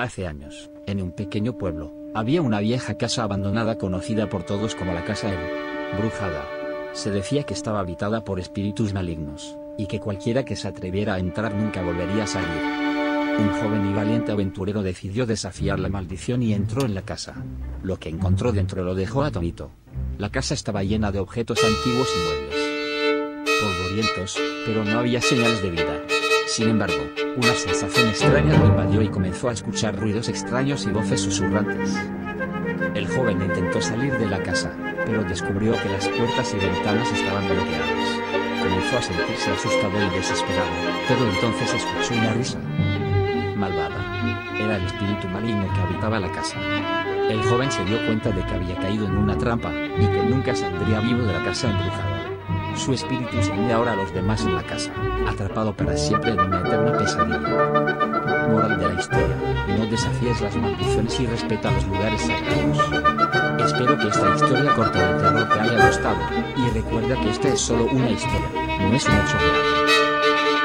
Hace años, en un pequeño pueblo, había una vieja casa abandonada conocida por todos como la casa embrujada. Se decía que estaba habitada por espíritus malignos, y que cualquiera que se atreviera a entrar nunca volvería a salir. Un joven y valiente aventurero decidió desafiar la maldición y entró en la casa. Lo que encontró dentro lo dejó atónito. La casa estaba llena de objetos antiguos y muebles. Polvorientos, pero no había señales de vida. Sin embargo, una sensación extraña lo invadió y comenzó a escuchar ruidos extraños y voces susurrantes. El joven intentó salir de la casa, pero descubrió que las puertas y ventanas estaban bloqueadas. Comenzó a sentirse asustado y desesperado, pero entonces escuchó una risa. Malvada. Era el espíritu maligno que habitaba la casa. El joven se dio cuenta de que había caído en una trampa, y que nunca saldría vivo de la casa embrujada. Su espíritu seguía ahora a los demás en la casa, atrapado para siempre en una eterna pesadilla. Moral de la historia, no desafíes las maldiciones y respeta los lugares sagrados. Espero que esta historia corta el terror te haya gustado, y recuerda que esta es solo una historia, no es un hecho real.